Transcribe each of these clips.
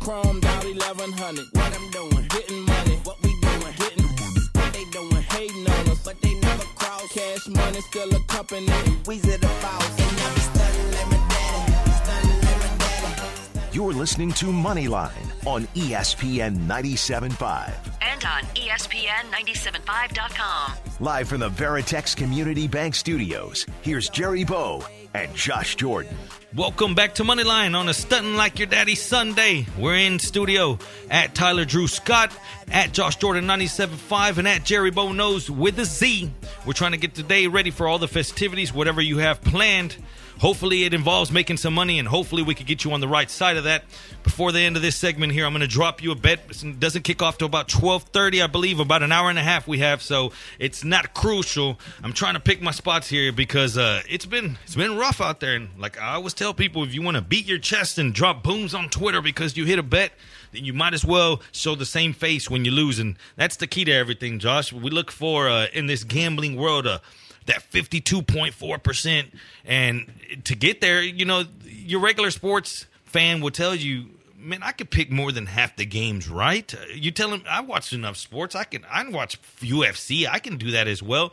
Chromed out 1100. What I'm doing? Getting money. What we doing? Getting what they doing? Hating on us, but they never cross. Cash money still a company. Weezy the boss. And I be stunning like my daddy. Stunning like my daddy. You're listening to Moneyline on ESPN 97.5. And on ESPN 975.com. Live from the Veritex Community Bank Studios, here's Jerry Bow and Josh Jordan. Welcome back to Moneyline on a Stunting Like Your Daddy Sunday. We're in studio at Tyler Drew Scott, at Josh Jordan 97.5, and at Jerry Bow Knows with a Z. We're trying to get today ready for all the festivities, whatever you have planned. Hopefully, it involves making some money, and hopefully, we could get you on the right side of that. Before the end of this segment here, I'm going to drop you a bet. It doesn't kick off till about 12:30, I believe. About an hour and a half we have, so it's not crucial. I'm trying to pick my spots here because uh, it's been it's been rough out there, and like I always tell people, if you want to beat your chest and drop booms on Twitter because you hit a bet, then you might as well show the same face when you lose, and that's the key to everything, Josh. We look for uh, in this gambling world. Uh, that 52.4%. And to get there, you know, your regular sports fan will tell you, man, I could pick more than half the games, right? You tell him, I watched enough sports. I can, I can watch UFC. I can do that as well.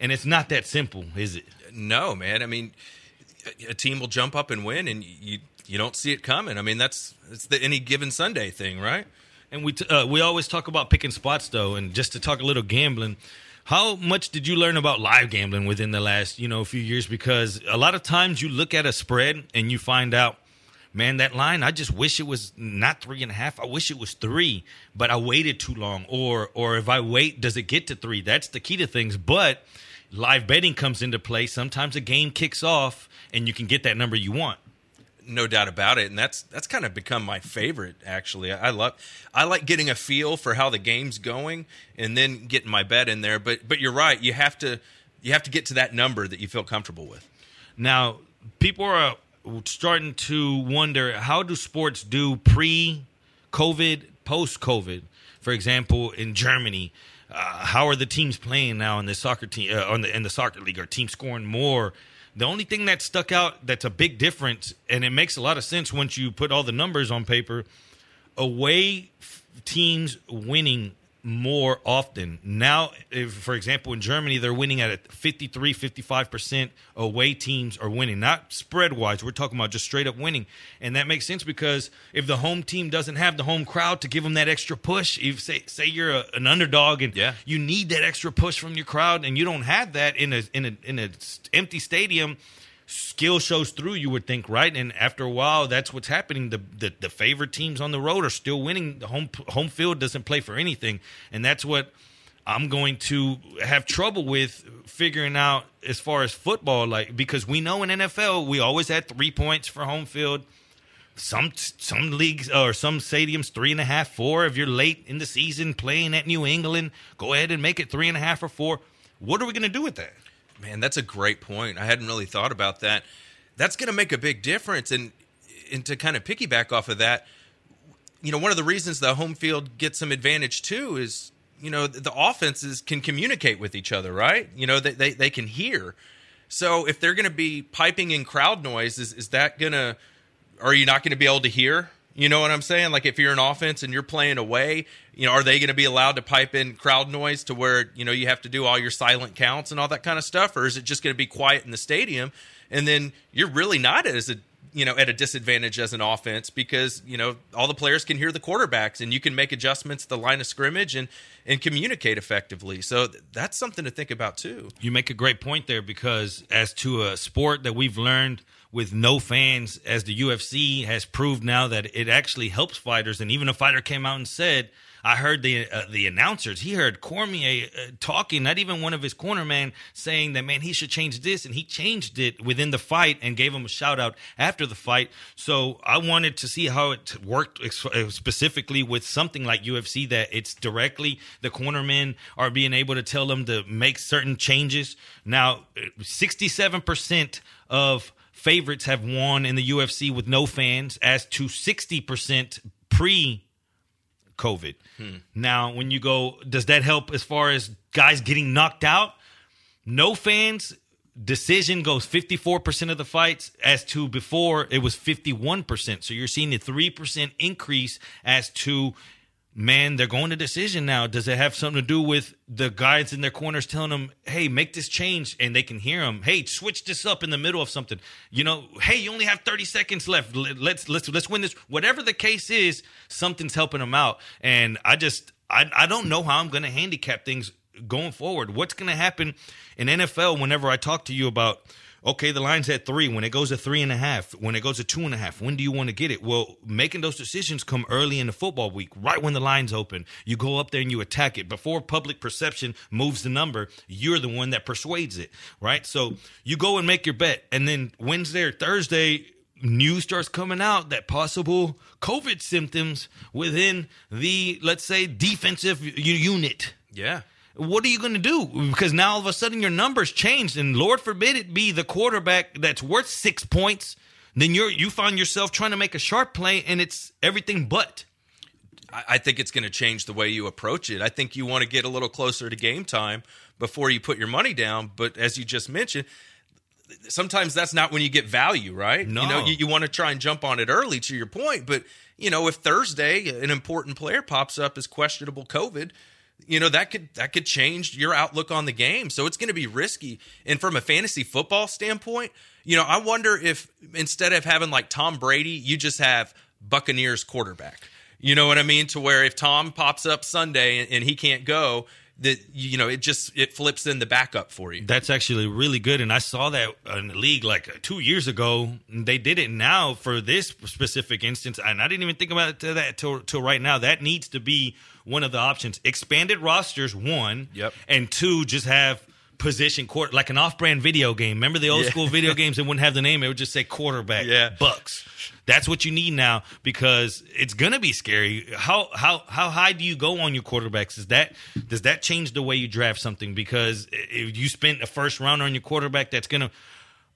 And it's not that simple, is it? No, man. I mean, a team will jump up and win, and you you don't see it coming. I mean, that's it's the any given Sunday thing, right? And we t- uh, we always talk about picking spots though, and just to talk a little gambling. How much did you learn about live gambling within the last you know few years? Because a lot of times you look at a spread and you find out, man, that line. I just wish it was not three and a half. I wish it was three, but I waited too long. Or or if I wait, does it get to three? That's the key to things. But live betting comes into play. Sometimes a game kicks off and you can get that number you want. No doubt about it and that's that's kind of become my favorite actually I, love i like getting a feel for how the game's going and then getting my bet in there but but you're right you have to you have to get to that number that you feel comfortable with Now, people are starting to wonder how do sports do pre COVID, post COVID? For example, in Germany, uh, how are the teams playing now in the soccer team uh, on the in the soccer league? Are teams scoring more? The only thing that stuck out that's a big difference, and it makes a lot of sense once you put all the numbers on paper. Away teams winning more often. Now, if, for example, in Germany, they're winning at a 53, 55% away teams are winning, not spread wise. We're talking about just straight up winning. And that makes sense because if the home team doesn't have the home crowd to give them that extra push, if say, say you're a, an underdog and Yeah. you need that extra push from your crowd and you don't have that in a, in a, in a s- empty stadium, skill shows through you would think right? And after a while that's what's happening. The, the the favorite teams on the road are still winning. The home home field doesn't play for anything. And that's what I'm going to have trouble with figuring out as far as football like because we know in NFL we always had 3 points for home field. Some some leagues or some stadiums three and a half four. If you're late in the season playing at New England go ahead and make it three and a half or four. What are we going to do with that Man, that's a great point. I hadn't really thought about that. That's going to make a big difference. And and to kind of piggyback off of that, you know, one of the reasons the home field gets some advantage too is, you know, the offenses can communicate with each other, right? You know, they they, they can hear. So if they're going to be piping in crowd noise, is is that going to are you not going to be able to hear? You know what I'm saying? Like if you're an offense and you're playing away, you know, are they going to be allowed to pipe in crowd noise to where, you know, you have to do all your silent counts and all that kind of stuff? Or is it just going to be quiet in the stadium? And then you're really not as a you know at a disadvantage as an offense because you know all the players can hear the quarterbacks and you can make adjustments to the line of scrimmage and and communicate effectively. So th- that's something to think about too. You make a great point there because as to a sport that we've learned with no fans, as the UFC has proved now that it actually helps fighters, and even a fighter came out and said, I heard the uh, the announcers. He heard Cormier uh, talking, not even one of his cornermen saying that man he should change this, and he changed it within the fight and gave him a shout out after the fight. So I wanted to see how it worked ex- uh, specifically with something like UFC that it's directly the cornermen are being able to tell them to make certain changes. Now, sixty seven percent of favorites have won in the UFC with no fans, as to sixty percent pre COVID. Now, when you go, does that help as far as guys getting knocked out? No fans decision goes 54% of the fights as to before it was 51%. So you're seeing a 3% increase as to man, they're going to decision now. Does it have something to do with the guys in their corners telling them, "Hey, make this change," and they can hear them, "Hey, switch this up in the middle of something." You know, "Hey, you only have 30 seconds left. Let's let's let's win this." Whatever the case is, something's helping them out. And I just I I don't know how I'm going to handicap things going forward. What's going to happen in NFL whenever I talk to you about okay, the line's at three. When it goes to three and a half, when it goes to two and a half, when do you want to get it? Well, making those decisions come early in the football week, right when the line's open. You go up there and you attack it. Before public perception moves the number, you're the one that persuades it, right? So you go and make your bet. And then Wednesday or Thursday, news starts coming out that possible COVID symptoms within the, let's say, defensive unit. Yeah what are you going to do? Because now all of a sudden your numbers changed, and Lord forbid it be the quarterback that's worth six points. Then you're you find yourself trying to make a sharp play, and it's everything but. I think it's going to change the way you approach it. I think you want to get a little closer to game time before you put your money down. But as you just mentioned, sometimes that's not when you get value, right? No. You know, you, you want to try and jump on it early to your point. But, you know, if Thursday an important player pops up as questionable COVID, you know that could that could change your outlook on the game. So it's going to be risky. And from a fantasy football standpoint you know i wonder if instead of having like tom brady you just have buccaneers quarterback. You know what i mean? To where if tom pops up sunday and, and he can't go that you know it just it flips in the backup for you. That's actually really good. And i saw that in the league like two years ago they did it now for this specific instance. And i didn't even think about it to that till, till right now. That needs to be one of the options. Expanded rosters, one. Yep. And two, just have position court like an off-brand video game. Remember the old yeah. school video games that wouldn't have the name; it would just say quarterback. Yeah. Bucks. That's what you need now because it's gonna be scary. How how how high do you go on your quarterbacks? Is that does that change the way you draft something? Because if you spent a first round on your quarterback, that's gonna.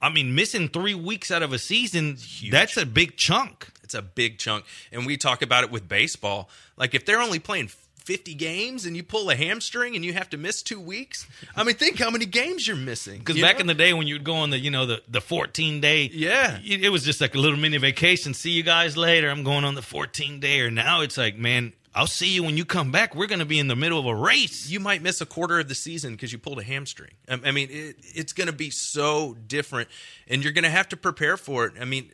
I mean, missing three weeks out of a season, that's a big chunk. It's a big chunk. And we talk about it with baseball. Like if they're only playing 50 games and you pull a hamstring and you have to miss two weeks, I mean, think how many games you're missing. Because back know? in the day when you'd go on the, you know, the, the 14 day, yeah, it was just like a little mini vacation. See you guys later. I'm going on the 14 day. Or now it's like, man, I'll see you when you come back. We're going to be in the middle of a race. You might miss a quarter of the season because you pulled a hamstring. I mean, it, it's going to be so different, and you're going to have to prepare for it. I mean,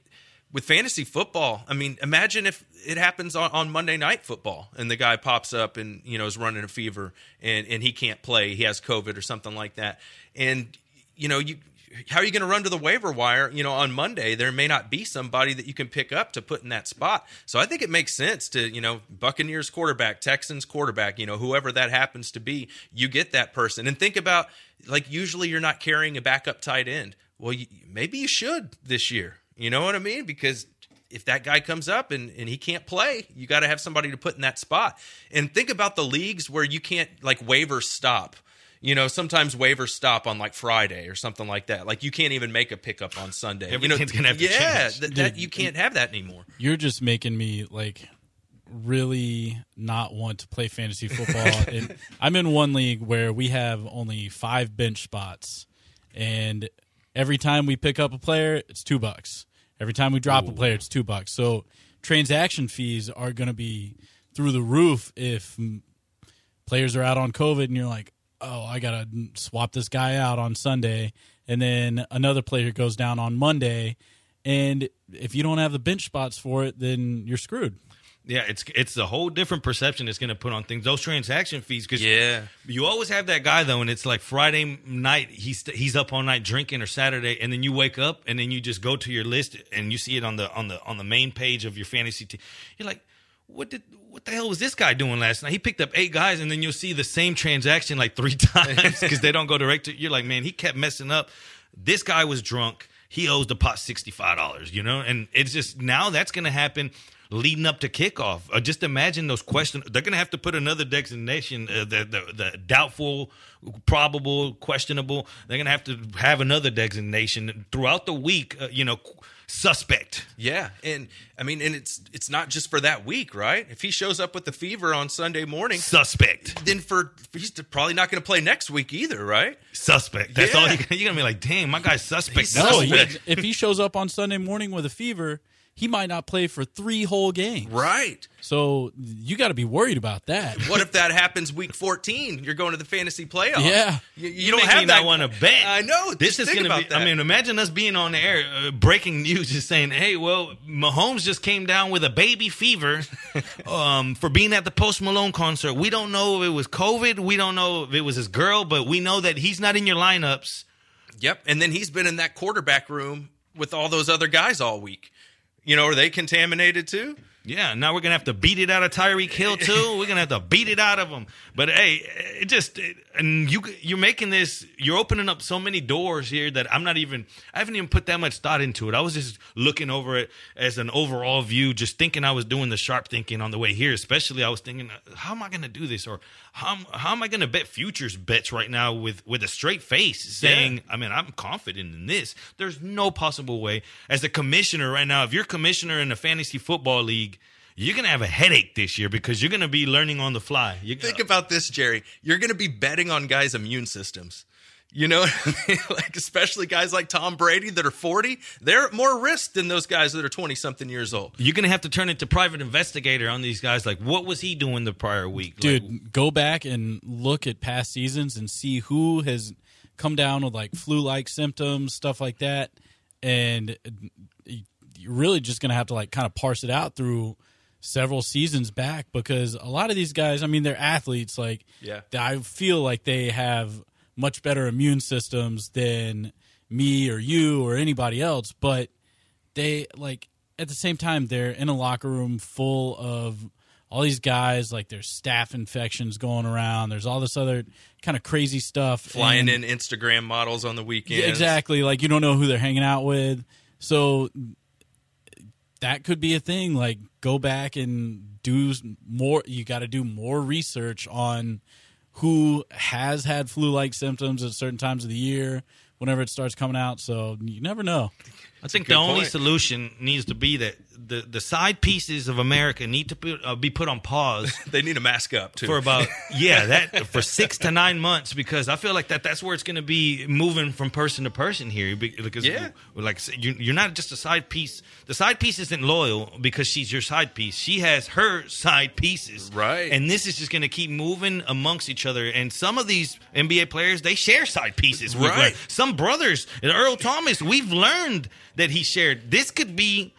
with fantasy football, I mean, imagine if it happens on, on, Monday night football and the guy pops up and you know is running a fever and and he can't play, he has COVID or something like that, and you know you. How are you going to run to the waiver wire? You know, on Monday there may not be somebody that you can pick up to put in that spot. So I think it makes sense to you know Buccaneers quarterback, Texans quarterback, you know whoever that happens to be, you get that person. And think about like usually you're not carrying a backup tight end. Well, you, maybe you should this year you know what I mean? Because if that guy comes up and, and he can't play, you got to have somebody to put in that spot. And think about the leagues where you can't like waivers stop. You know, sometimes waivers stop on like Friday or something like that. Like you can't even make a pickup on Sunday. Everything's you know, gonna have to yeah, change. That, that, you can't have that anymore. You're just making me like really not want to play fantasy football. and I'm in one league where we have only five bench spots, and Every time we pick up a player, it's two bucks. Every time we drop Ooh. a player, it's two bucks. So transaction fees are going to be through the roof if players are out on COVID and you're like, oh, I got to swap this guy out on Sunday. And then another player goes down on Monday. And if you don't have the bench spots for it, then you're screwed. Yeah, it's it's a whole different perception it's going to put on things. Those transaction fees, because yeah, you always have that guy though, and it's like Friday night he's he's up all night drinking, or Saturday, and then you wake up and then you just go to your list and you see it on the on the on the main page of your fantasy team. You're like, what did what the hell was this guy doing last night? He picked up eight guys, and then you'll see the same transaction like three times because they don't go direct to. You're like, man, he kept messing up. This guy was drunk. He owes the pot sixty five dollars, you know, and it's just now that's going to happen leading up to kickoff. Uh, just imagine those questions. They're going to have to put another designation, uh, the, the the doubtful, probable, questionable. They're going to have to have another designation throughout the week. Uh, you know, suspect. Yeah, and I mean, and it's it's not just for that week, right? If he shows up with a fever on Sunday morning, Suspect. then for he's probably not going to play next week either, right? Suspect. That's Yeah. all you, you're going to be like, damn, my guy's suspect. He's No, suspect. he- if he shows up on Sunday morning with a fever, he might not play for three whole games. Right. So you got to be worried about that. What if that happens week 14? You're going to the fantasy playoff. Yeah. You, you You, don't have that. not want to bet. I know. This is going to about be. I mean, imagine us being on the air, uh, breaking news, just saying, "Hey, well, Mahomes just came down with a baby fever um, for being at the Post Malone concert. We don't know if it was COVID. We don't know if it was his girl, but we know that he's not in your lineups. Yep. And then he's been in that quarterback room with all those other guys all week. You know, are they contaminated too? Yeah, now we're gonna have to beat it out of Tyreek Hill too. we're gonna have to beat it out of him. But hey, it just it, and you you're making this. You're opening up so many doors here that I'm not even. I haven't even put that much thought into it. I was just looking over it as an overall view, just thinking I was doing the sharp thinking on the way here. Especially, I was thinking, how am I gonna do this, or how how am I gonna bet futures bets right now with with a straight face, saying, I mean, I'm confident in this. There's no possible way as a commissioner right now. If you're commissioner in a fantasy football league you're gonna have a headache this year because you're gonna be learning on the fly. You Think about this, Jerry. You're going to be betting on guys' immune systems. You know, what I mean? like especially guys like Tom Brady that are 40, they're at more risk than those guys that are 20 something years old. you're gonna have to turn into private investigator on these guys. Like, what was he doing the prior week, Dude, Like, go back and look at past seasons and see who has come down with like flu-like symptoms, stuff like that, and you're really just gonna have to like kind of parse it out through several seasons back because a lot of these guys, I mean, they're athletes. Like, Yeah. I feel like they have much better immune systems than me or you or anybody else, but they like at the same time they're in a locker room full of all these guys like there's staph infections going around there's all this other kind of crazy stuff Flying and- in Instagram models on the weekend yeah, exactly like you don't know who they're hanging out with. So that could be a thing like go back and do more you got to do more research on who has had flu-like symptoms at certain times of the year whenever it starts coming out. So you never know I think the only point. solution needs to be that the the side pieces of America need to put, uh, be put on pause. They need a mask up too. for about yeah that for six to nine months because I feel like that that's where it's going to be moving from person to person here because Yeah. like you, you're not just a side piece. The side piece isn't loyal because she's your side piece. She has her side pieces, Right. And this is just going to keep moving amongst each other. And some of these NBA players they share side pieces, with Right. like, some brothers. Earl Thomas, we've learned that he shared. This could be.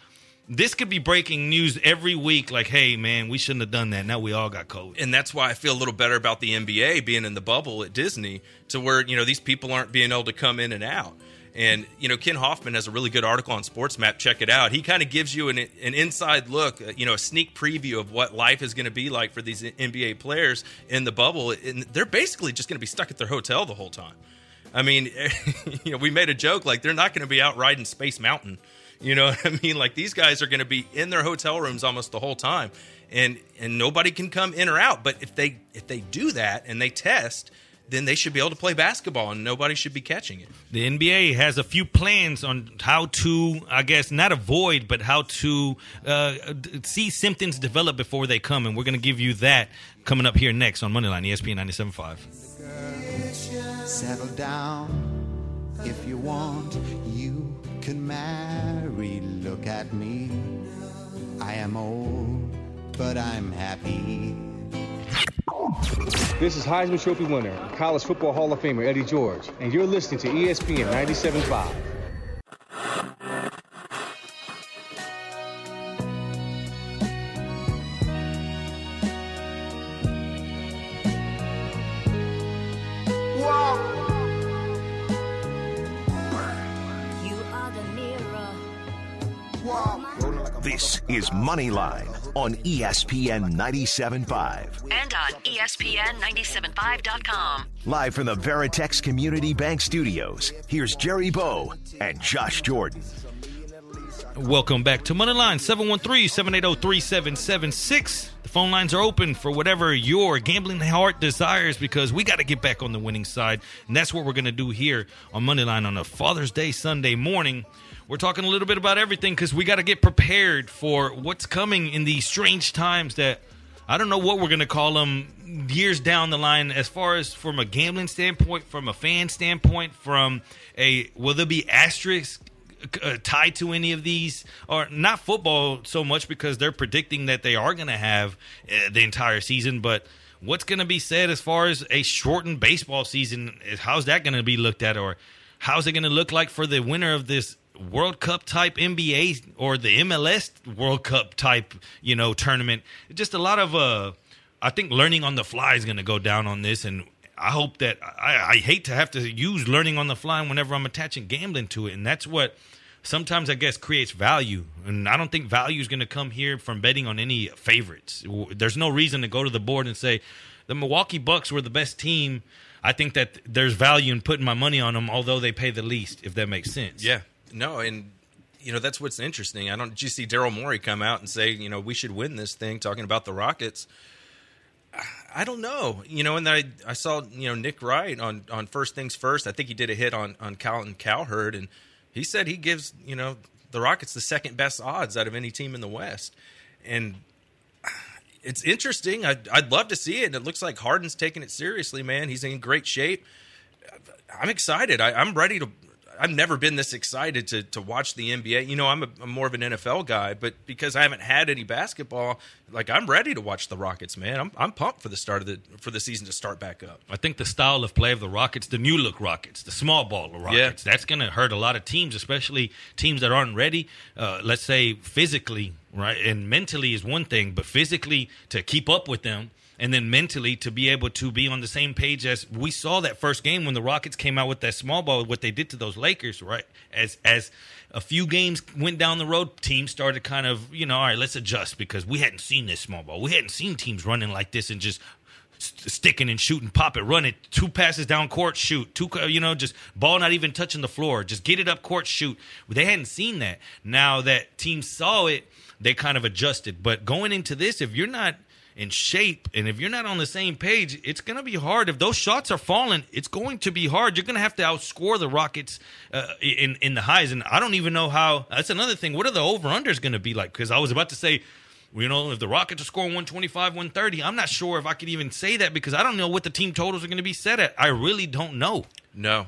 This could be breaking news every week. Like, hey, man, we shouldn't have done that. Now we all got COVID. and that's why I feel a little better about the NBA being in the bubble at Disney to where, you know, these people aren't being able to come in and out. And, you know, Ken Hoffman has a really good article on Sports Map. Check it out. He kind of gives you an, an inside look, uh, you know, a sneak preview of what life is going to be like for these NBA players in the bubble. And they're basically just going to be stuck at their hotel the whole time. I mean, you know, we made a joke like they're not going to be out riding Space Mountain. You know what I mean? Like these guys are going to be in their hotel rooms almost the whole time, and and nobody can come in or out. But if they if they do that and they test, then they should be able to play basketball, and nobody should be catching it. The NBA has a few plans on how to, I guess, not avoid, but how to uh, see symptoms develop before they come. And we're going to give you that coming up here next on Moneyline, ESPN 97.5. Settle down if you want. You can marry. Look at me. I am old, but I'm happy. This is Heisman Trophy winner, College Football Hall of Famer Eddie George, and you're listening to ESPN 97.5. This is Moneyline on ESPN 97.5. And on E ESPN 975.com. Live from the Veritex Community Bank Studios, here's Jerry Bow and Josh Jordan. Welcome back to Moneyline 713-780-3776. The phone lines are open for whatever your gambling heart desires because we got to get back on the winning side. And that's what we're going to do here on Monday Moneyline on a Father's Day Sunday morning. We're talking a little bit about everything because we got to get prepared for what's coming in these strange times that I don't know what we're going to call them years down the line as far as from a gambling standpoint, from a fan standpoint, from a will there be asterisks uh, tied to any of these or not football so much because they're predicting that they are going to have uh, the entire season but what's going to be said as far as a shortened baseball season how's that going to be looked at or how's it going to look like for the winner of this World Cup type NBA or the MLS World Cup type, you know, tournament. Just a lot of uh I think learning on the fly is going to go down on this and I hope that I, I hate to have to use learning on the fly whenever I'm attaching gambling to it and that's what sometimes I guess creates value. And I don't think value is going to come here from betting on any favorites. There's no reason to go to the board and say the Milwaukee Bucks were the best team. I think that there's value in putting my money on them, although they pay the least, if that makes sense. Yeah, no, and you know that's what's interesting. I don't. Did you see Daryl Morey come out and say, you know, we should win this thing, talking about the Rockets? I don't know, you know, and I, I saw you know Nick Wright on on First Things First. I think he did a hit on on Colin Cowherd, and he said he gives you know the Rockets the second best odds out of any team in the West, and it's interesting. I'd, I'd love to see it. And it looks like Harden's taking it seriously, man. He's in great shape. I'm excited. I, I'm ready to. I've never been this excited to to watch the NBA. You know, I'm, a, I'm more of an NFL guy, but because I haven't had any basketball, like I'm ready to watch the Rockets, man. I'm I'm pumped for the start of the for the season to start back up. I think the style of play of the Rockets, the new look Rockets, the small ball Rockets, that's going to hurt a lot of teams, especially teams that aren't ready. Uh, let's say physically, right, and mentally is one thing, but physically to keep up with them. And then mentally to be able to be on the same page as we saw that first game when the Rockets came out with that small ball, what they did to those Lakers, right? As as a few games went down the road, teams started kind of, you know, all right, let's adjust because we hadn't seen this small ball. We hadn't seen teams running like this and just st- sticking and shooting, pop it, run it, two passes down court, shoot, two, you know, just ball not even touching the floor, just get it up court, shoot. They hadn't seen that. Now that teams saw it, they kind of adjusted. But going into this, if you're not in shape and if you're not on the same page, it's going to be hard. If those shots are falling, it's going to be hard. You're going to have to outscore the Rockets uh, in in the highs, and I don't even know how. That's another thing. What are the over unders going to be like? Because I was about to say you know, if the Rockets are scoring 125, 130, I'm not sure if I could even say that because I don't know what the team totals are going to be set at. I really don't know. No,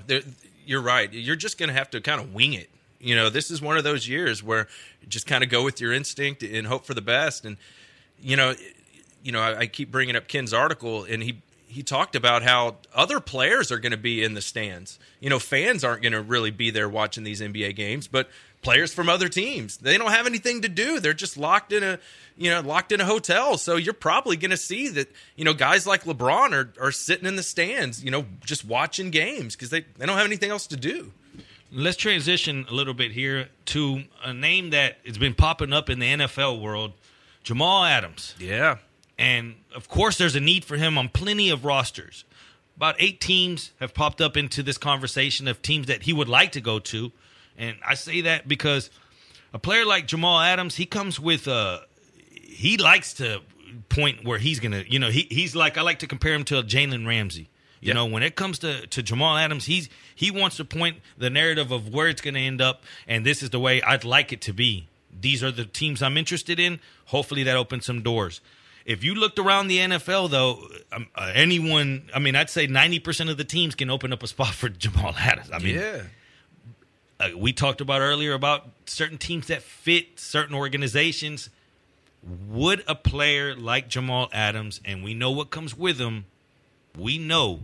you're right. You're just going to have to kind of wing it. You know, this is one of those years where just kind of go with your instinct and hope for the best. And you know, you know, I, I keep bringing up Ken's article, and he he talked about how other players are going to be in the stands. You know, fans aren't going to really be there watching these NBA games, but players from other teams they don't have anything to do. They're just locked in a you know locked in a hotel. So you're probably going to see that you know guys like LeBron are are sitting in the stands, you know, just watching games because they they don't have anything else to do. Let's transition a little bit here to a name that has been popping up in the NFL world, Jamal Adams. Yeah. And of course, there's a need for him on plenty of rosters. About eight teams have popped up into this conversation of teams that he would like to go to. And I say that because a player like Jamal Adams, he comes with a. He likes to point where he's going to, you know, he, he's like, I like to compare him to a Jalen Ramsey. You Yeah. know, when it comes to, to Jamal Adams, he's he wants to point the narrative of where it's going to end up, and this is the way I'd like it to be. These are the teams I'm interested in. Hopefully, that opens some doors. If you looked around the NFL, though, um, uh, anyone, I mean, I'd say 90% of the teams can open up a spot for Jamal Adams. I mean, yeah. uh, we talked about earlier about certain teams that fit certain organizations. Would a player like Jamal Adams, and we know what comes with him, we know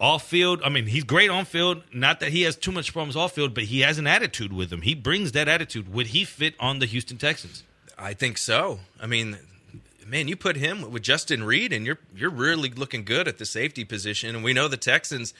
off field. I mean, he's great on field. Not that he has too much problems off field, but he has an attitude with him. He brings that attitude. Would he fit on the Houston Texans? I think so. I mean, man, you put him with Justin Reid, and you're you're really looking good at the safety position. And we know the Texans.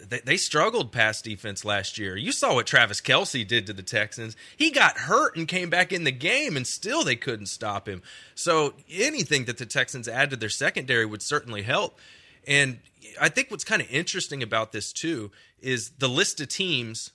They, they struggled pass defense last year. You saw what Travis Kelce did to the Texans. He got hurt and came back in the game, and still they couldn't stop him. So anything that the Texans add to their secondary would certainly help. And I think what's kind of interesting about this too is the list of teams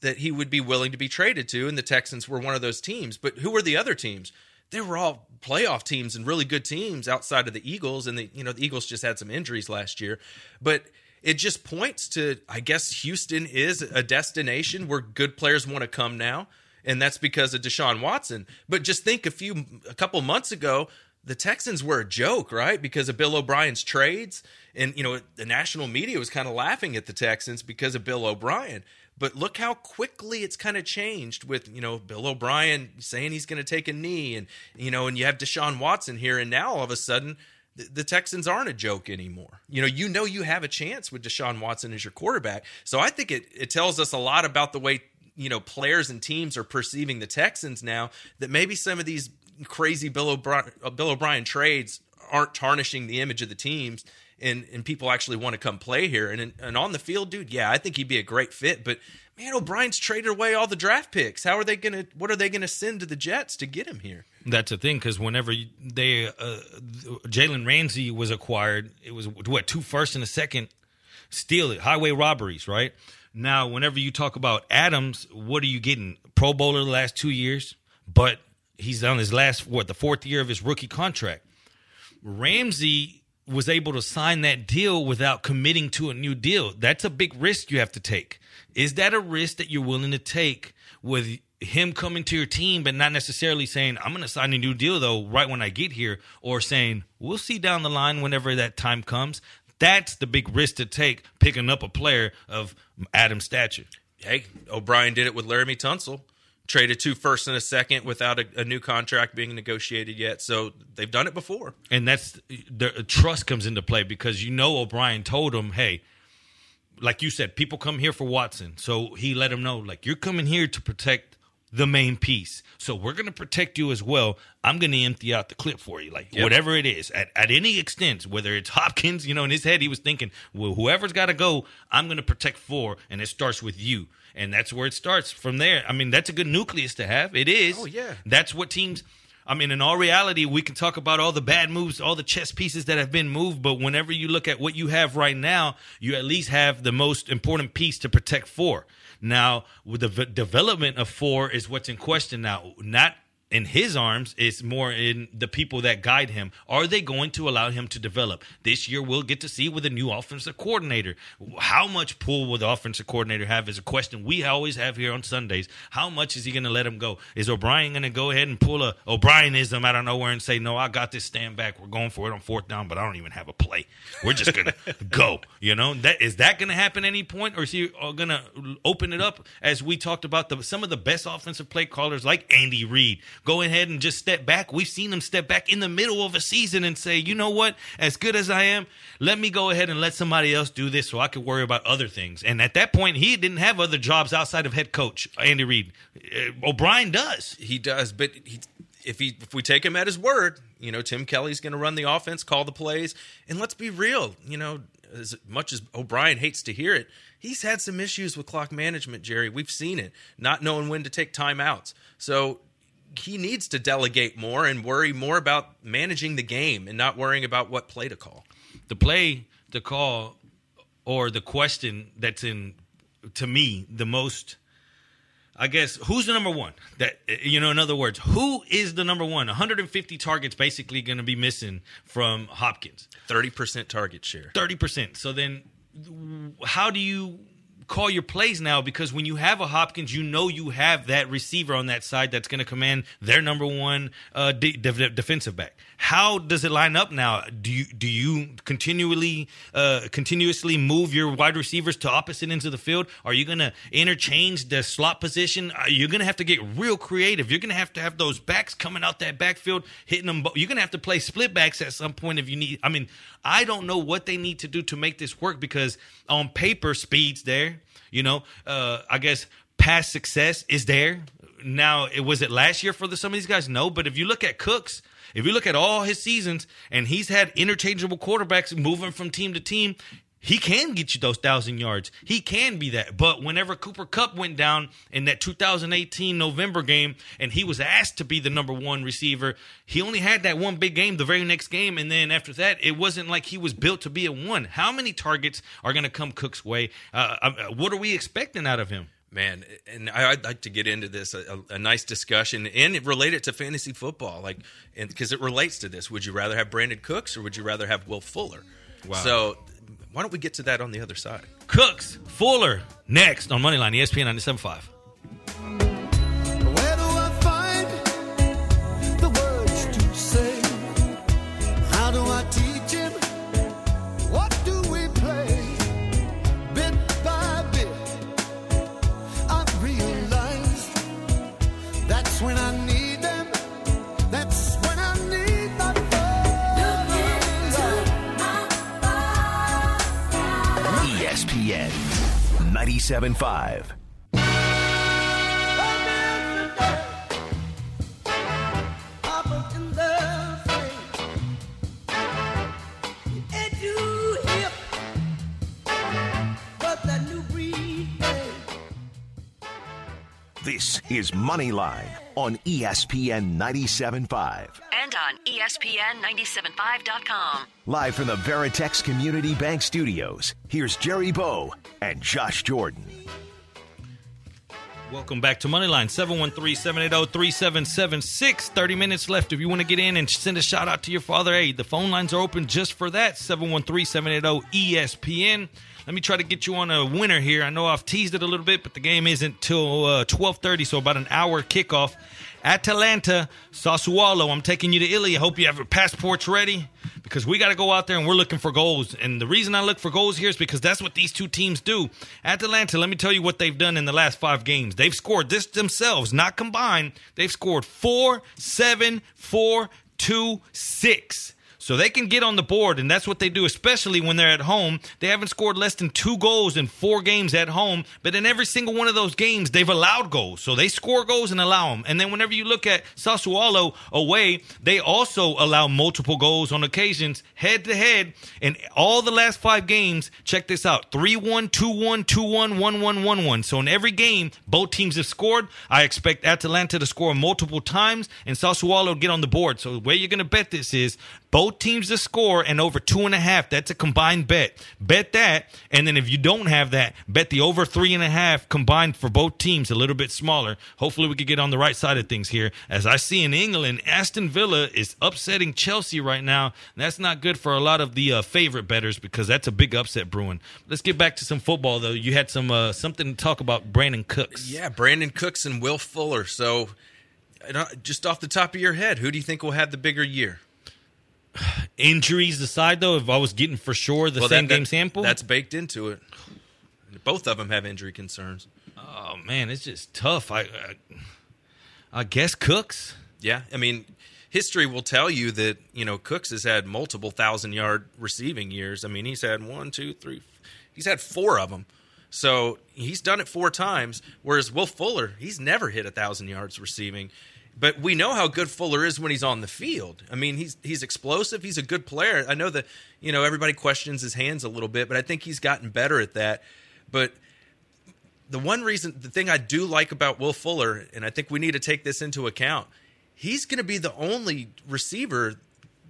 that he would be willing to be traded to, and the Texans were one of those teams. But who were the other teams? They were all playoff teams and really good teams outside of the Eagles, and the you know the Eagles just had some injuries last year, but it just points to I guess Houston is a destination where good players want to come now, and that's because of Deshaun Watson. But just think a few a couple months ago, the Texans were a joke, right? Because of Bill O'Brien's trades, and you know the national media was kind of laughing at the Texans because of Bill O'Brien. But look how quickly it's kind of changed with you know Bill O'Brien saying he's going to take a knee, and you know, and you have Deshaun Watson here, and now all of a sudden the, Texans aren't a joke anymore. You know, you know you have a chance with Deshaun Watson as your quarterback. So I think it it tells us a lot about the way you know players and teams are perceiving the Texans now. That maybe some of these crazy Bill O'Brien, uh, Bill O'Brien trades aren't tarnishing the image of the teams and and people actually want to come play here and and on the field dude yeah I think he'd be a great fit but man O'Brien's traded away all the draft picks how are they to what are they to send to the Jets to get him here That's the thing because whenever they uh, Jalen Ramsey was acquired, it was what two first and a second, steal it, highway robberies, right? Now, whenever you talk about Adams, what are you getting? Pro Bowler the last two years, but he's on his last what the fourth year of his rookie contract. Ramsey was able to sign that deal without committing to a new deal. That's a big risk you have to take. Is that a risk that you're willing to take with him coming to your team, but not necessarily saying, I'm going to sign a new deal, though, right when I get here, or saying, we'll see down the line whenever that time comes? That's the big risk to take picking up a player of Adam's stature. hey O'Brien did it with Laremy Tunsil traded two first and a second without a, a new contract being negotiated yet so they've done it before and that's the trust comes into play because you know O'Brien told him, hey, like you said, people come here for Watson, so he let him know, like you're coming here to protect the main piece, so we're gonna protect you as well. I'm gonna empty out the clip for you, like Yep. whatever it is, at, at any extent, whether it's Hopkins, you know, in his head he was thinking, well, whoever's got to go, I'm gonna protect four, and it starts with you. And that's where it starts from there. I mean, that's a good nucleus to have. It is. Oh, yeah. That's what teams. I mean, in all reality, we can talk about all the bad moves, all the chess pieces that have been moved, but whenever you look at what you have right now, you at least have the most important piece to protect four. Now, with the v- development of four is what's in question now, not in his arms, it's more in the people that guide him. Are they going to allow him to develop? This year, we'll get to see with a new offensive coordinator. How much pull will the offensive coordinator have is a question we always have here on Sundays. How much is he going to let him go? Is O'Brien going to go ahead and pull a O'Brienism out of nowhere and say, no, I got this, stand back. We're going for it on fourth down, but I don't even have a play. We're just going to go. You know, that is that going to happen any point, or is he uh, going to open it up as we talked about the, some of the best offensive play callers like Andy Reid? Go ahead and just step back. We've seen him step back in the middle of a season and say, you know what? As good as I am, let me go ahead and let somebody else do this so I can worry about other things. And at that point, he didn't have other jobs outside of head coach Andy Reid. Uh, O'Brien does. he does but he, if he if we take him at his word you know Tim Kelly's going to run the offense call the plays and let's be real you know as much as O'Brien hates to hear it he's had some issues with clock management Jerry we've seen it not knowing when to take timeouts so he needs to delegate more and worry more about managing the game and not worrying about what play to call the play, to call, or the question that's in to me the most. I guess who's the number one? That you know, in other words, who is the number one? 150 targets basically going to be missing from Hopkins. 30% target share 30%. So then how do you call your plays now because when you have a Hopkins, you know you have that receiver on that side that's going to command their number one uh, de- de- defensive back. How does it line up now? Do you do you continually uh, continuously move your wide receivers to opposite ends of the field? Are you going to interchange the slot position? Uh, You're going to have to get real creative. You're going to have to have those backs coming out that backfield, hitting them. You're going to have to play split backs at some point if you need. I mean, I don't know what they need to do to make this work because on paper, speed's there. You know, uh, I guess past success is there. Now, it was it last year for the, some of these guys? No, but if you look at Cooks, if you look at all his seasons, and he's had interchangeable quarterbacks moving from team to team, he can get you those thousand yards. He can be that. But whenever Cooper Kupp went down in that 2018 November game, and he was asked to be the number one receiver, he only had that one big game the very next game, and then after that, it wasn't like he was built to be a one. How many targets are going to come Cook's way? Uh, uh, what are we expecting out of him? Man, and I- I'd like to get into this a, a, a nice discussion and relate it to fantasy football, like, because it relates to this. Would you rather have Brandin Cooks or would you rather have Will Fuller? Wow. So, why don't we get to that on the other side? Cooks, Fuller, next on Moneyline, ESPN 97.5. 97.5. This is Moneyline on ESPN 97.5. And on E ESPN 975.com. Live from the Veritex Community Bank Studios, here's Jerry Bow and Josh Jordan. Welcome back to Moneyline, 713-780-3776. 30 minutes left. If you want to get in and send a shout out to your father, hey, the phone lines are open just for that, 713-780-ESPN. Let me try to get you on a winner here. I know I've teased it a little bit, but the game isn't till uh, 12.30, so about an hour kickoff. Atalanta, Sassuolo. I'm taking you to Italy. I hope you have your passports ready because we got to go out there and we're looking for goals. And the reason I look for goals here is because that's what these two teams do. Atalanta, let me tell you what they've done in the last five games. They've scored this themselves, not combined. They've scored four, seven, four, two, six. So they can get on the board, and that's what they do, especially when they're at home. They haven't scored less than two goals in four games at home, but in every single one of those games, they've allowed goals. So they score goals and allow them. And then whenever you look at Sassuolo away, they also allow multiple goals on occasions, head to head. In all the last five games, check this out 3 1, 2 1, 2 1, 1 1, 1 1. So in every game, both teams have scored. I expect Atalanta to score multiple times and Sassuolo get on the board. So the way you're going to bet this is both teams to score and over two and a half. That's a combined bet. Bet that, and then if you don't have that, bet the over three and a half combined for both teams, a little bit smaller. Hopefully, we could get on the right side of things here. As I see in England, Aston Villa is upsetting Chelsea right now. That's not good for a lot of the uh, favorite betters because that's a big upset brewing. Let's get back to some football though. You had some uh, something to talk about Brandin Cooks. Yeah, Brandin Cooks and Will Fuller. So, just off the top of your head, who do you think will have the bigger year? Injuries aside, though, if I was getting for sure the Well, same that- game that- sample, That's baked into it. Both of them have injury concerns. oh man, it's just tough. I, I, I guess Cooks. Yeah, I mean, history will tell you that you know Cooks has had multiple thousand yard receiving years. I mean, he's had one, two, three, he's had four of them. So he's done it four times. Whereas Will Fuller, he's never hit a thousand yards receiving. But we know how good Fuller is when he's on the field. I mean, he's he's explosive. He's a good player. I know that you know everybody questions his hands a little bit, but I think he's gotten better at that. But the one reason, the thing I do like about Will Fuller, and I think we need to take this into account, he's going to be the only receiver,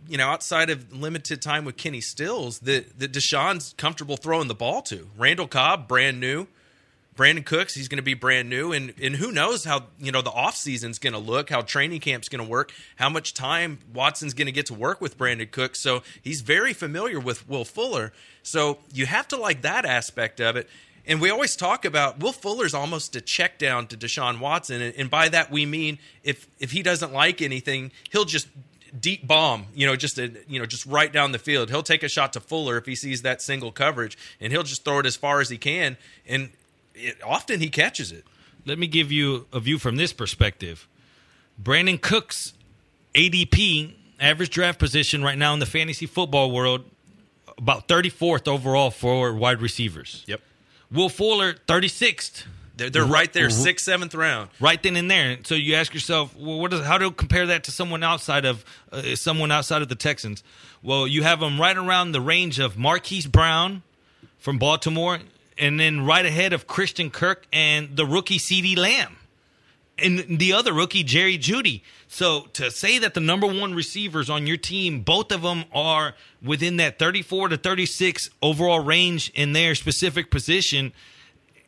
you know, outside of limited time with Kenny Stills that that Deshaun's comfortable throwing the ball to. Randall Cobb, brand new. Brandin Cooks, he's going to be brand new, and and who knows how you know the off season's going to look, how training camp's going to work, how much time Watson's going to get to work with Brandin Cooks. So he's very familiar with Will Fuller. So you have to like that aspect of it. And we always talk about Will Fuller's almost a check down to Deshaun Watson, and, and by that we mean if if he doesn't like anything, he'll just deep bomb, you know, just a, you know, just right down the field. He'll take a shot to Fuller if he sees that single coverage, and he'll just throw it as far as he can, and it, often he catches it. Let me give you a view from this perspective. Brandin Cooks, ADP, average draft position right now in the fantasy football world, about 34th overall for wide receivers. Yep, Will Fuller, 36th. they're, they're right there, sixth, seventh round. right then and there. So you ask yourself, well, what is how to compare that to someone outside of uh, someone outside of the Texans? Well, you have them right around the range of Marquise Brown from Baltimore, and then right ahead of Christian Kirk and the rookie CeeDee Lamb, and the other rookie Jerry Jeudy. So to say that the number one receivers on your team, both of them are within that 34 to 36 overall range in their specific position,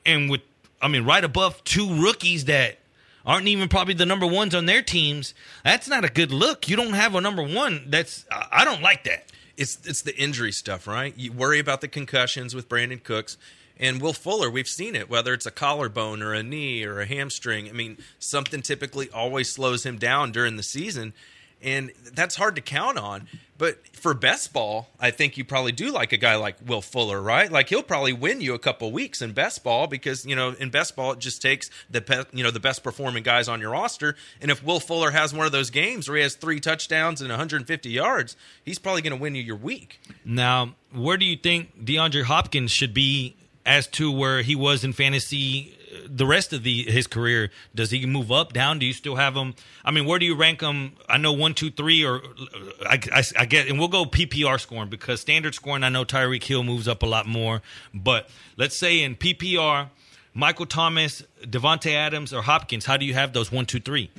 and with I mean, right above two rookies that aren't even probably the number ones on their teams. That's not a good look. You don't have a number one. That's I don't like that. it's it's the injury stuff, right? You worry about the concussions with Brandin Cooks and Will Fuller. We've seen it, whether it's a collarbone or a knee or a hamstring. I mean, something typically always slows him down during the season, and that's hard to count on. But for best ball, I think you probably do like a guy like Will Fuller, right? Like he'll probably win you a couple weeks in best ball because you know in best ball it just takes the pe- you know the best performing guys on your roster. And if Will Fuller has one of those games where he has three touchdowns and 150 yards, he's probably going to win you your week. Now, where do you think DeAndre Hopkins should be as to where he was in fantasy uh, the rest of the his career? Does he move up, down? Do you still have him? I mean, where do you rank him? I know one, two, three, or I, I, I get, and we'll go PPR scoring because standard scoring. I know Tyreek Hill moves up a lot more, but let's say in PPR, Michael Thomas, Davante Adams, or Hopkins. How do you have those one, two, three?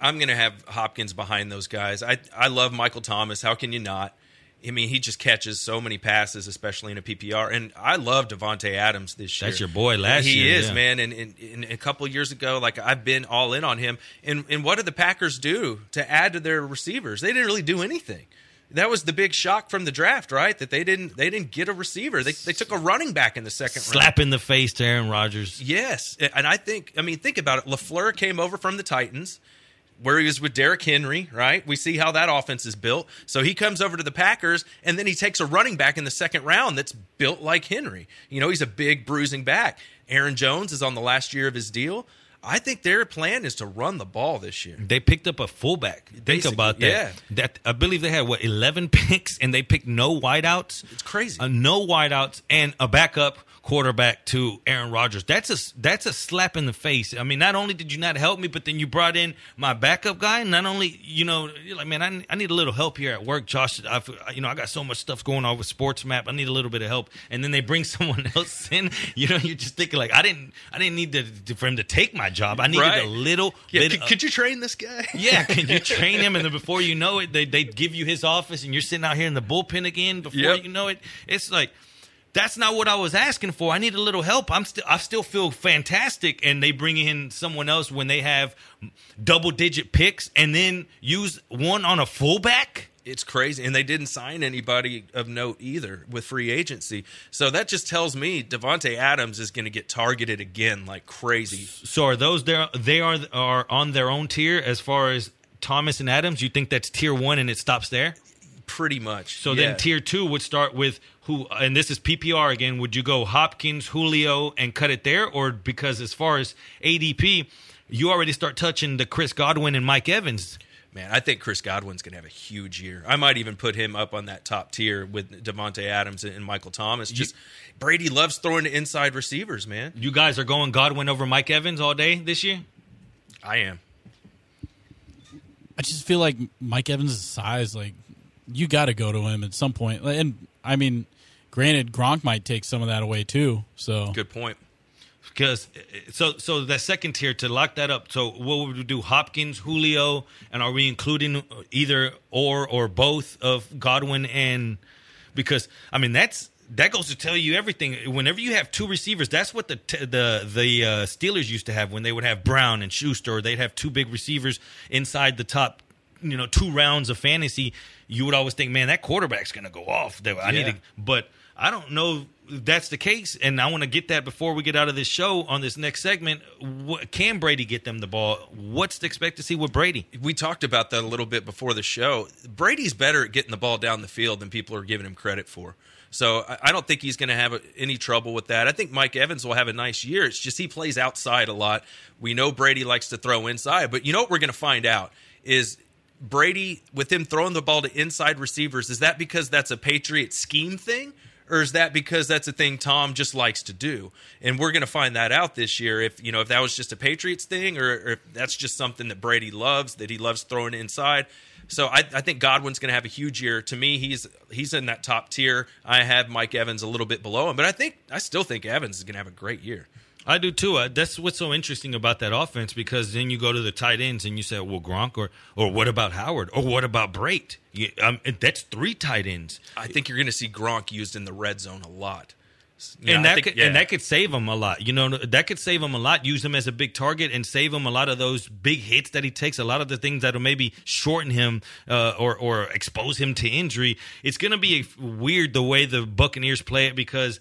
I'm going to have Hopkins behind those guys. I I love Michael Thomas. How can you not? I mean, he just catches so many passes, especially in a PPR. And I love Davante Adams this year. That's your boy last he year, He is, yeah. man. And, and, and a couple of years ago, like I've been all in on him. And and what did the Packers do to add to their receivers? They didn't really do anything. That was the big shock from the draft, right? That they didn't they didn't get a receiver. They they took a running back in the second round. Slap in the face to Aaron Rodgers. Yes, and I think I mean think about it. LaFleur came over from the Titans, where he was with Derrick Henry. Right, we see how that offense is built. So he comes over to the Packers, and then he takes a running back in the second round that's built like Henry. You know, he's a big bruising back. Aaron Jones is on the last year of his deal. I think their plan is to run the ball this year. They picked up a fullback. Think Basically, about that. yeah. That I believe they had what eleven picks, and they picked no wideouts. It's crazy. Uh, no wideouts and a backup quarterback to Aaron Rodgers. That's a that's a slap in the face. I mean, not only did you not help me, but then you brought in my backup guy. Not only you know, you're like man, I, I need a little help here at work, Josh. I, you know, I got so much stuff going on with Sports Map. I need a little bit of help. And then they bring someone else in. You know, you're just thinking like, I didn't I didn't need to, for him to take my job. I needed Right. a little Yeah, bit. could, of- could you train this guy? yeah, can you train him? And then before you know it, they they give you his office, and you're sitting out here in the bullpen again. Before Yep. you know it, it's like that's not what I was asking for. I need a little help. I'm still I still feel fantastic, and they bring in someone else when they have double digit picks, and then use one on a fullback. It's crazy. And they didn't sign anybody of note either with free agency. So that just tells me Davante Adams is going to get targeted again like crazy. So are those there? They are are on their own tier as far as Thomas and Adams. You think that's tier one, and it stops there? Pretty much. So Yeah. then tier two would start with who, and this is PPR again. Would you go Hopkins, Julio, and cut it there, or because as far as ADP, you already start touching the Chris Godwin and Mike Evans? Man, I think Chris Godwin's going to have a huge year. I might even put him up on that top tier with Davante Adams and Michael Thomas. Just Brady loves throwing to inside receivers, man. You guys are going Godwin over Mike Evans all day this year. I am. I just feel like Mike Evans' size, like you got to go to him at some point. And I mean, granted, Gronk might take some of that away too. So Good point. Because so so that second tier to lock that up. So what would we do? Hopkins, Julio, and are we including either or or both of Godwin and because I mean that's that goes to tell you everything. Whenever you have two receivers, that's what the the the uh, Steelers used to have when they would have Brown and Schuster. Or they'd have two big receivers inside the top, you know, two rounds of fantasy. You would always think, man, that quarterback's going to go off. They- I Yeah. need to, but I don't know if that's the case, and I want to get that before we get out of this show on this next segment. What, can Brady get them the ball? What's to expect to see with Brady? we talked about that a little bit before the show. Brady's better at getting the ball down the field than people are giving him credit for. So I don't think he's going to have any trouble with that. I think Mike Evans will have a nice year. It's just he plays outside a lot. We know Brady likes to throw inside, but you know what we're going to find out is Brady with him throwing the ball to inside receivers. Is that because that's a Patriot scheme thing? Or is that because that's a thing Tom just likes to do? And we're going to find that out this year. If you know if that was just a Patriots thing, or, or if that's just something that Brady loves, that he loves throwing inside. So I, I think Godwin's going to have a huge year. To me, he's he's in that top tier. I have Mike Evans a little bit below him, but I think I still think Evans is going to have a great year. I do too. Uh, that's what's so interesting about that offense because then you go to the tight ends and you say, well, Gronk, or or what about Howard, or what about Brate? You, um, that's three tight ends. I think you're going to see Gronk used in the red zone a lot. You and that think- could, yeah. and that could save him a lot. You know, that could save him a lot. Use him as a big target and save him a lot of those big hits that he takes. A lot of the things that'll maybe shorten him uh, or or expose him to injury. It's going to be weird the way the Buccaneers play it because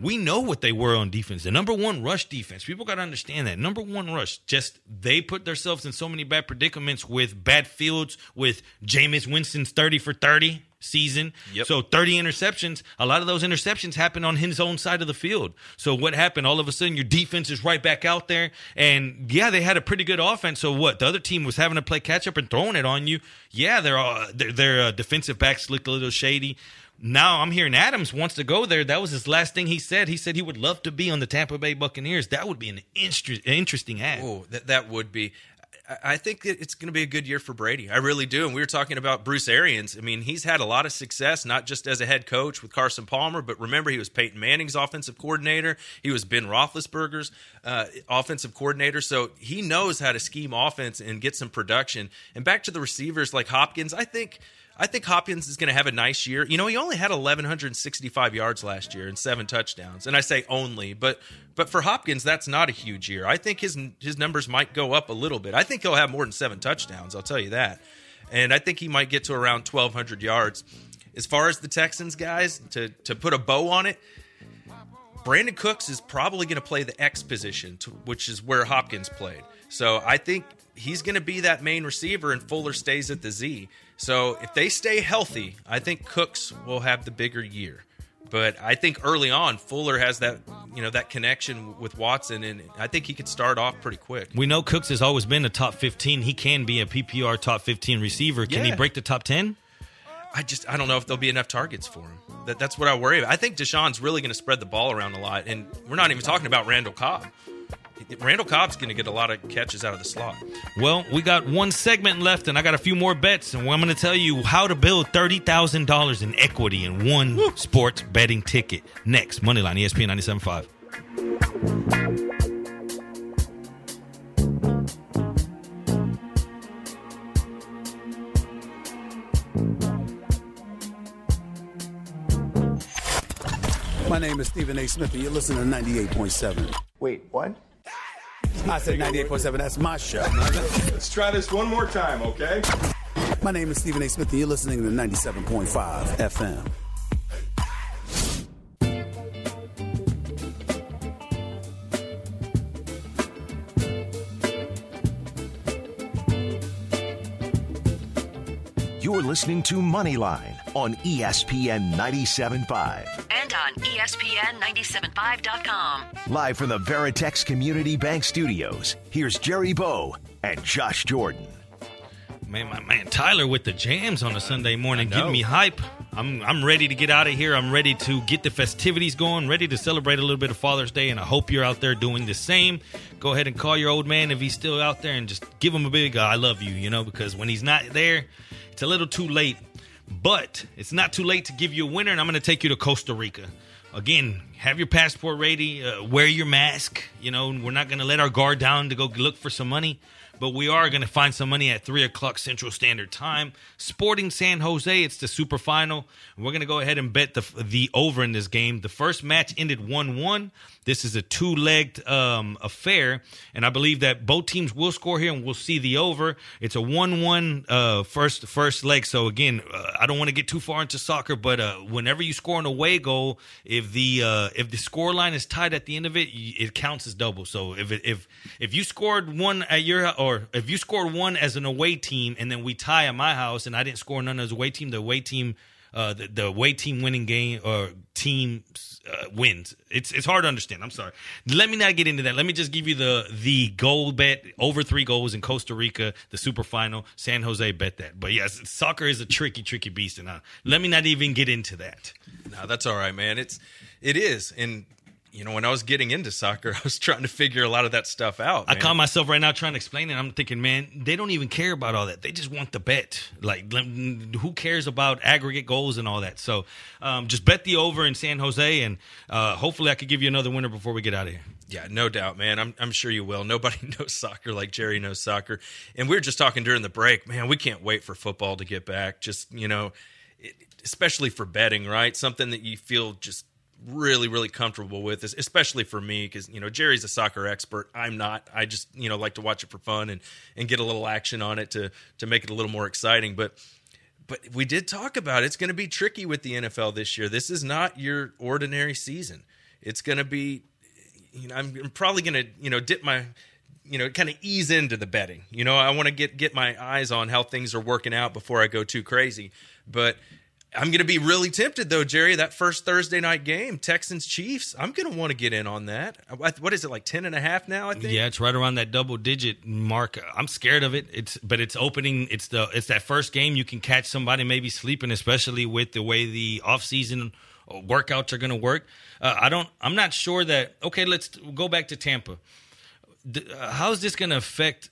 we know what they were on defense. The number one rush defense. People got to understand that. Number one rush. Just they put themselves in so many bad predicaments with bad fields, with Jameis Winston's 30 for 30 season. Yep. So 30 interceptions. A lot of those interceptions happen on his own side of the field. So what happened? All of a sudden, your defense is right back out there. And yeah, they had a pretty good offense. So what? The other team was having to play catch up and throwing it on you. Yeah, their uh, their, their uh, defensive backs looked a little shady. Now I'm hearing Adams wants to go there. That was his last thing he said. He said he would love to be on the Tampa Bay Buccaneers. That would be an inter- interesting ad. Oh, that that would be. I- think it's going to be a good year for Brady. I really do. And we were talking about Bruce Arians. I mean, he's had a lot of success, not just as a head coach with Carson Palmer, but remember he was Peyton Manning's offensive coordinator. He was Ben Roethlisberger's uh, offensive coordinator. So he knows how to scheme offense and get some production. And back to the receivers like Hopkins, I think. I think Hopkins is going to have a nice year. You know, he only had 1165 yards last year and seven touchdowns. And I say only, but but for Hopkins that's not a huge year. I think his his numbers might go up a little bit. I think he'll have more than 7 touchdowns, I'll tell you that. And I think he might get to around 1200 yards. As far as the Texans guys to to put a bow on it, Brandin Cooks is probably going to play the X position, which is where Hopkins played. So I think he's going to be that main receiver, and Fuller stays at the Z. So if they stay healthy, I think Cooks will have the bigger year. But I think early on, Fuller has that you know that connection with Watson, and I think he could start off pretty quick. We know Cooks has always been a top 15. He can be a PPR top 15 receiver. Can he break the top 10? I just I don't know if there'll be enough targets for him. That, that's what I worry about. I think Deshaun's really going to spread the ball around a lot, and we're not even talking about Randall Cobb. Randall Cobb's going to get a lot of catches out of the slot. Well, we got one segment left, and I got a few more bets, and I'm going to tell you how to build thirty thousand dollars in equity in one sports betting ticket. Next, Moneyline, ESPN 97.5. My name is Stephen A. Smith, and you're listening to 98.7. Wait, what? I said 98.7. That's my show. Let's try this one more time, okay? My name is Stephen A. Smith, and you're listening to 97.5 FM. You're listening to Moneyline on ESPN 97.5. And on E ESPN 975.com. Live from the Veritex Community Bank Studios, here's Jerry Bow and Josh Jordan. Man, my man Tyler with the jams on a Sunday morning, I know. giving me hype. I'm I'm ready to get out of here. I'm ready to get the festivities going, ready to celebrate a little bit of Father's Day, and I hope you're out there doing the same. Go ahead and call your old man if he's still out there, and just give him a big uh, "I love you," you know, because when he's not there, it's a little too late. But it's not too late to give you a winner, and I'm going to take you to Costa Rica. Again, have your passport ready. Uh, wear your mask. You know, we're not going to let our guard down to go look for some money, but we are going to find some money at 3 o'clock Central Standard Time. Sporting San Jose, it's the super final. We're going to go ahead and bet the, the over in this game. The first match ended 1 1. This is a two legged um, affair, and I believe that both teams will score here, and we'll see the over. It's a 1 1 uh, first, first leg. So, again, uh, I don't want to get too far into soccer, but uh, whenever you score an away goal, if the uh, if the score line is tied at the end of it, it counts as double. So if it, if if you scored one at your or if you scored one as an away team and then we tie at my house and I didn't score none as away team, the away team uh, the, the away team winning game or team uh, wins. It's it's hard to understand. I'm sorry. Let me not get into that. Let me just give you the the goal bet over three goals in Costa Rica, the super final. San Jose bet that. But yes, soccer is a tricky, tricky beast, and uh, let me not even get into that. No, that's all right, man. It's it is, and you know, when I was getting into soccer, I was trying to figure a lot of that stuff out. I man. caught myself right now trying to explain it. I'm thinking, man, they don't even care about all that. They just want the bet. Like, who cares about aggregate goals and all that? So, um, just bet the over in San Jose, and uh, hopefully, I could give you another winner before we get out of here. Yeah, no doubt, man. I'm I'm sure you will. Nobody knows soccer like Jerry knows soccer. And we were just talking during the break, man. We can't wait for football to get back. Just you know, it, especially for betting, right? Something that you feel just really really comfortable with this especially for me because you know jerry's a soccer expert. I'm not. I just you know like to watch it for fun and and get a little action on it to to make it a little more exciting. But but we did talk about it. it's going to be tricky with the nfl this year. This is not your ordinary season. It's going to be you know i'm, I'm probably going to you know dip my you know kind of ease into the betting. You know i want to get get my eyes on how things are working out before i go too crazy. But I'm going to be really tempted though, Jerry. That first Thursday night game, Texans Chiefs. I'm going to want to get in on that. What is it like 10 and a half now? I think. Yeah, it's right around that double digit mark. I'm scared of it. It's but it's opening. It's the it's that first game you can catch somebody maybe sleeping, especially with the way the offseason workouts are going to work. Uh, I don't. I'm not sure that. Okay, let's go back to Tampa. Uh, how's this going to affect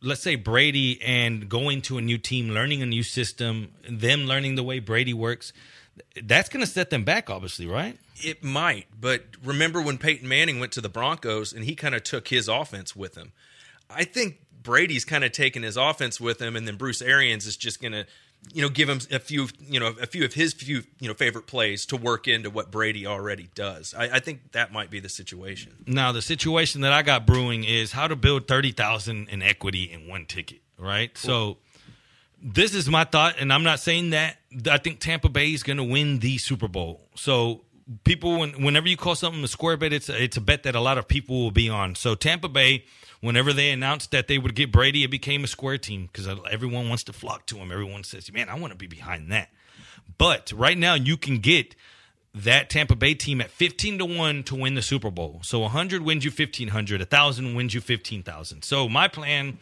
let's say Brady and going to a new team, learning a new system, them learning the way Brady works, that's going to set them back, obviously, right? It might, but remember when Peyton Manning went to the Broncos and he kind of took his offense with him. I think Brady's kind of taken his offense with him, and then Bruce Arians is just going to you know, give him a few, you know, a few of his few, you know, favorite plays to work into what Brady already does. I, I think that might be the situation. Now, the situation that I got brewing is how to build thirty thousand in equity in one ticket. Right. Cool. So, this is my thought, and I'm not saying that I think Tampa Bay is going to win the Super Bowl. So, people, when, whenever you call something a square bet, it's a, it's a bet that a lot of people will be on. So, Tampa Bay whenever they announced that they would get Brady, it became a square team because everyone wants to flock to him. Everyone says, man, I want to be behind that. But right now, you can get that Tampa Bay team at 15 to 1 to win the Super Bowl. So 100 wins you 1500, 1000 wins you 15,000. So my plan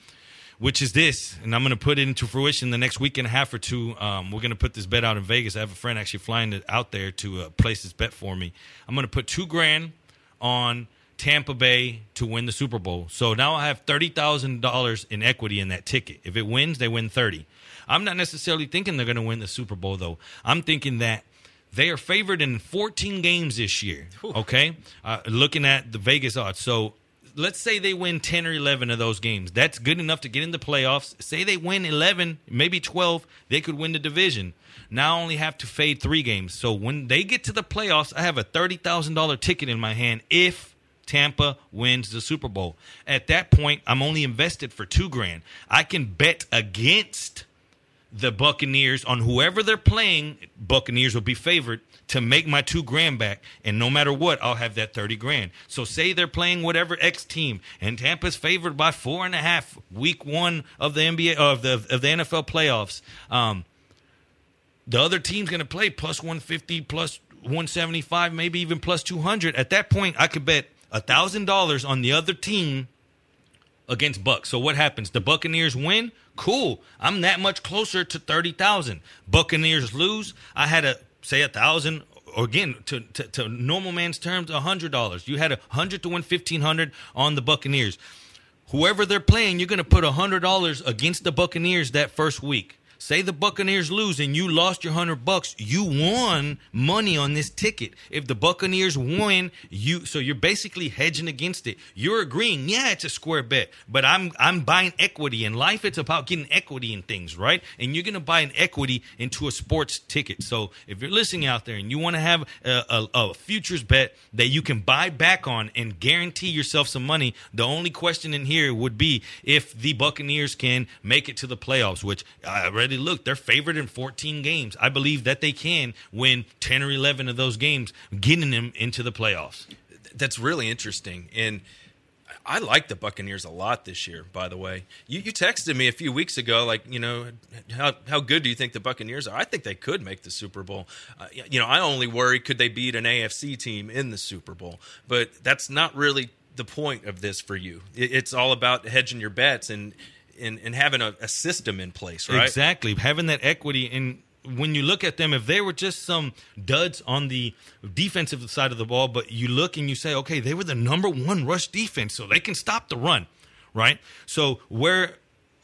which is this, and I'm going to put it into fruition the next week and a half or two. Um, we're going to put this bet out in Vegas. I have a friend actually flying out there to uh, place this bet for me. I'm going to put two grand on Tampa Bay to win the Super Bowl. So now I have $30,000 in equity in that ticket. If it wins, they win 30. I'm not necessarily thinking they're going to win the Super Bowl though. I'm thinking that they are favored in 14 games this year. Okay? Uh, looking at the Vegas odds. So let's say they win 10 or 11 of those games. That's good enough to get in the playoffs. Say they win 11, maybe 12, they could win the division. Now I only have to fade 3 games. So when they get to the playoffs, I have a $30,000 ticket in my hand if Tampa wins the Super Bowl. At that point, I'm only invested for two grand. I can bet against the Buccaneers on whoever they're playing. Buccaneers will be favored to make my two grand back, and no matter what, I'll have that thirty grand. So say they're playing whatever X team, and Tampa's favored by four and a half week one of the NBA of the of the NFL playoffs. Um, the other team's going to play plus one fifty, plus one seventy five, maybe even plus two hundred. At that point, I could bet $1,000 on the other team against Bucks. So what happens? The Buccaneers win? Cool. I'm that much closer to 30,000. Buccaneers lose? I had a say a 1,000 or again to, to, to normal man's terms $100. You had a 100 to win 1500 on the Buccaneers. Whoever they're playing, you're going to put $100 against the Buccaneers that first week. Say the Buccaneers lose and you lost your hundred bucks, you won money on this ticket. If the Buccaneers win, you so you're basically hedging against it. You're agreeing, yeah, it's a square bet, but I'm I'm buying equity in life. It's about getting equity in things, right? And you're gonna buy an equity into a sports ticket. So if you're listening out there and you want to have a, a, a futures bet that you can buy back on and guarantee yourself some money, the only question in here would be if the Buccaneers can make it to the playoffs, which I already looked. They're favored in 14 games. I believe that they can win 10 or 11 of those games, getting them into the playoffs. That's really interesting. And I like the Buccaneers a lot this year, by the way. You, you texted me a few weeks ago, like, you know, how, how good do you think the Buccaneers are? I think they could make the Super Bowl. Uh, you know, I only worry could they beat an AFC team in the Super Bowl? But that's not really the point of this for you. It, it's all about hedging your bets. And and, having a, a system in place, right? Exactly. Having that equity and when you look at them, if they were just some duds on the defensive side of the ball, but you look and you say, okay, they were the number one rush defense, so they can stop the run, right? So where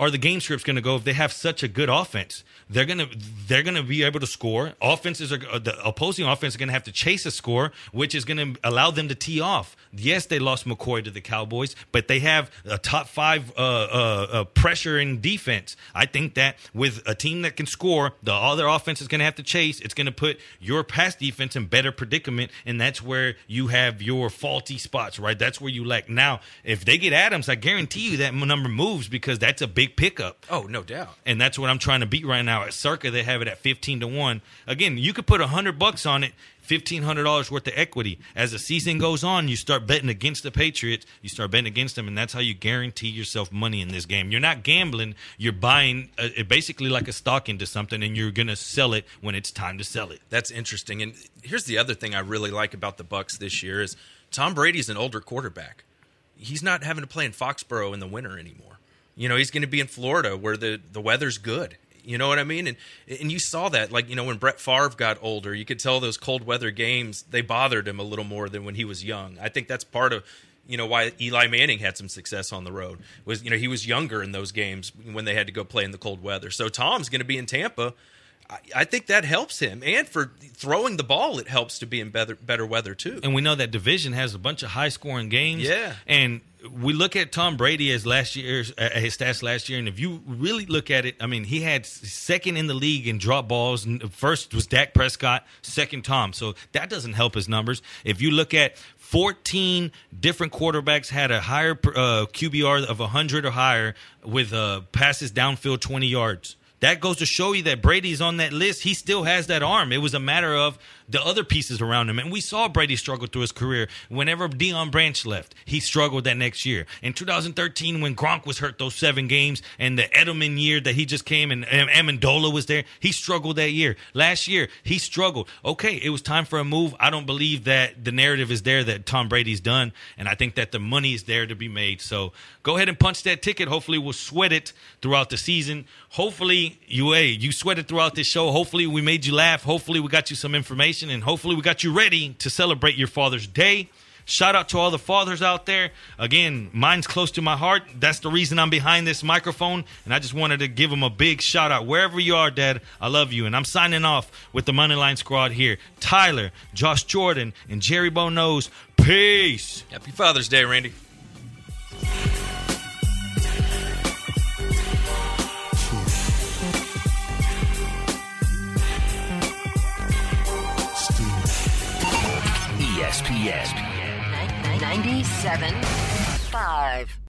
are the game scripts going to go if they have such a good offense? They're gonna they're gonna be able to score. Offenses are uh, the opposing offense is gonna have to chase a score, which is gonna allow them to tee off. Yes, they lost McCoy to the Cowboys, but they have a top five uh, uh, uh, pressure in defense. I think that with a team that can score, the other offense is gonna have to chase. It's gonna put your pass defense in better predicament, and that's where you have your faulty spots. Right, that's where you lack. Now, if they get Adams, I guarantee you that number moves because that's a big pickup. Oh, no doubt. And that's what I'm trying to beat right now. At Circa, they have it at 15 to 1. Again, you could put a 100 bucks on it, $1,500 worth of equity. As the season goes on, you start betting against the Patriots, you start betting against them, and that's how you guarantee yourself money in this game. You're not gambling, you're buying uh, basically like a stock into something, and you're going to sell it when it's time to sell it. That's interesting. And here's the other thing I really like about the Bucks this year is Tom Brady's an older quarterback. He's not having to play in Foxborough in the winter anymore. You know, he's going to be in Florida where the, the weather's good. You know what I mean? And and you saw that, like you know, when Brett Favre got older, you could tell those cold weather games they bothered him a little more than when he was young. I think that's part of you know why Eli Manning had some success on the road was you know he was younger in those games when they had to go play in the cold weather. So Tom's going to be in Tampa. I, think that helps him, and for throwing the ball, it helps to be in better better weather too. And we know that division has a bunch of high scoring games. Yeah. And we look at Tom Brady as last year's uh, his stats last year, and if you really look at it, I mean, he had second in the league in drop balls. First was Dak Prescott, second Tom. So that doesn't help his numbers. If you look at 14 different quarterbacks had a higher uh, QBR of 100 or higher with uh, passes downfield 20 yards. That goes to show you that Brady's on that list. He still has that arm. It was a matter of the other pieces around him. And we saw Brady struggle through his career. Whenever Deion Branch left, he struggled that next year. In 2013, when Gronk was hurt those seven games, and the Edelman year that he just came and Amendola was there, he struggled that year. Last year, he struggled. Okay, it was time for a move. I don't believe that the narrative is there that Tom Brady's done, and I think that the money is there to be made. So go ahead and punch that ticket. Hopefully, we'll sweat it throughout the season. Hopefully, you hey, you sweated throughout this show. Hopefully, we made you laugh. Hopefully, we got you some information, and hopefully, we got you ready to celebrate your Father's Day. Shout out to all the fathers out there. Again, mine's close to my heart. That's the reason I'm behind this microphone. And I just wanted to give them a big shout out. Wherever you are, Dad, I love you. And I'm signing off with the Moneyline Squad here. Tyler, Josh Jordan, and Jerry Bo knows. Peace. Happy Father's Day, Randy. ESPN. 97.5.